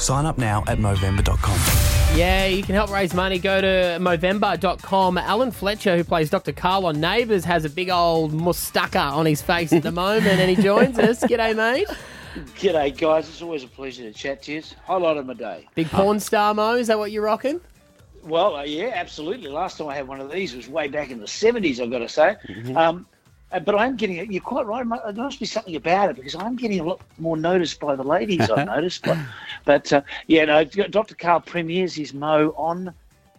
Sign up now at Movember.com. Yeah, you can help raise money. Go to Movember.com. Alan Fletcher, who plays Dr. Karl on Neighbours, has a big old mustaka on his face at the moment, and he joins us. G'day, mate. G'day, guys. It's always a pleasure to chat to you. Highlight of my day. Big porn star Mo, is that what you're rocking? Well, uh, yeah, absolutely. Last time I had one of these was way back in the 70s, I've got to say. Um, uh, but I'm getting, you're quite right, there must be something about it because I'm getting a lot more noticed by the ladies, I've noticed. But, but uh, yeah, no, Dr. Karl premieres his Mo on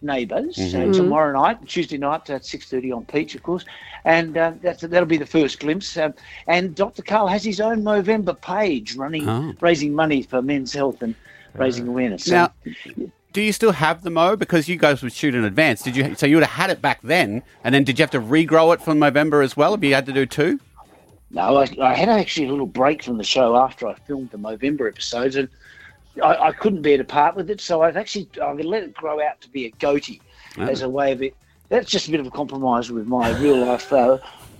Neighbours uh, tomorrow night, Tuesday night at 6.30 on Peach, of course. And uh, that's, that'll be the first glimpse. Um, and Dr. Karl has his own Movember page running, Oh. raising money for men's health and raising awareness. So- Now, do you still have the mo? Because you guys would shoot in advance. Did you? So you would have had it back then, and then did you have to regrow it from November as well? Have you had to do two? No, I, I had actually a little break from the show after I filmed the November episodes, and I, I couldn't bear to part with it. So I've actually I've let it grow out to be a goatee as a way of it. That's just a bit of a compromise with my real life uh,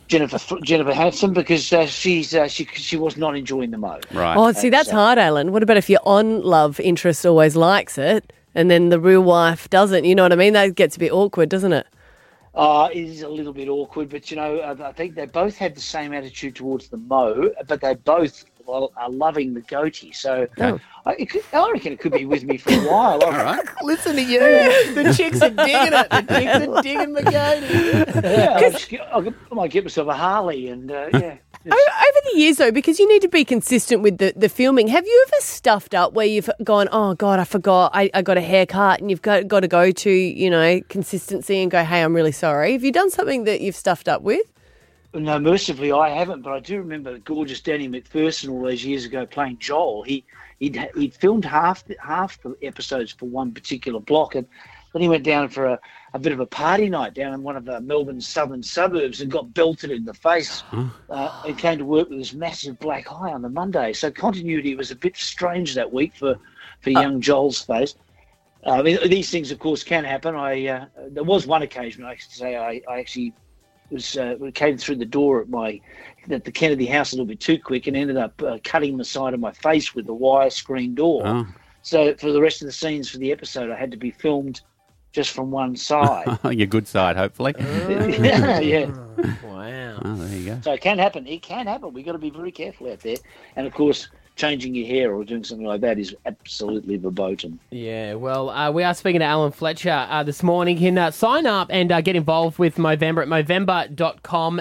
Jennifer Jennifer Hansen because uh, she's uh, she she was not enjoying the mo. Right. Oh, see, that's uh, hard, Alan. What about if your on love interest always likes it and then the real wife doesn't? You know what I mean? That gets a bit awkward, doesn't it? Uh, it is a little bit awkward, but you know, I I think they both had the same attitude towards the Mo, but they both are loving the goatee. So Okay. I, it could, I reckon it could be with me for a while. All right. Listen to you. The chicks are digging it. The chicks are digging McGoney. Yeah, I'll just get, get, I might get myself a Harley and uh, yeah. Over the years, though, because you need to be consistent with the, the filming, have you ever stuffed up where you've gone, oh, God, I forgot, I, I got a haircut, and you've got, got to go to, you know, consistency and go, hey, I'm really sorry? Have you done something that you've stuffed up with? No, mercifully I haven't, but I do remember gorgeous Danny MacPherson all those years ago playing Joel. He he'd he'd filmed half the, half the episodes for one particular block, and then he went down for a, a bit of a party night down in one of uh, Melbourne's southern suburbs and got belted in the face. Uh, and came to work with this massive black eye on the Monday. So continuity was a bit strange that week for for young Joel's face. Uh, I mean, these things, of course, can happen. I uh, there was one occasion I should say I, I actually was uh, came through the door at my at the Kennedy house a little bit too quick and ended up uh, cutting the side of my face with the wire screen door. Oh. So for the rest of the scenes for the episode, I had to be filmed just from one side. Your good side, hopefully. yeah, yeah. Wow. Oh, there you go. So it can happen. It can happen. We've got to be very careful out there. And of course, changing your hair or doing something like that is absolutely verboten. Yeah, well, uh, we are speaking to Alan Fletcher uh, this morning. You can uh, sign up and uh, get involved with Movember at movember.com.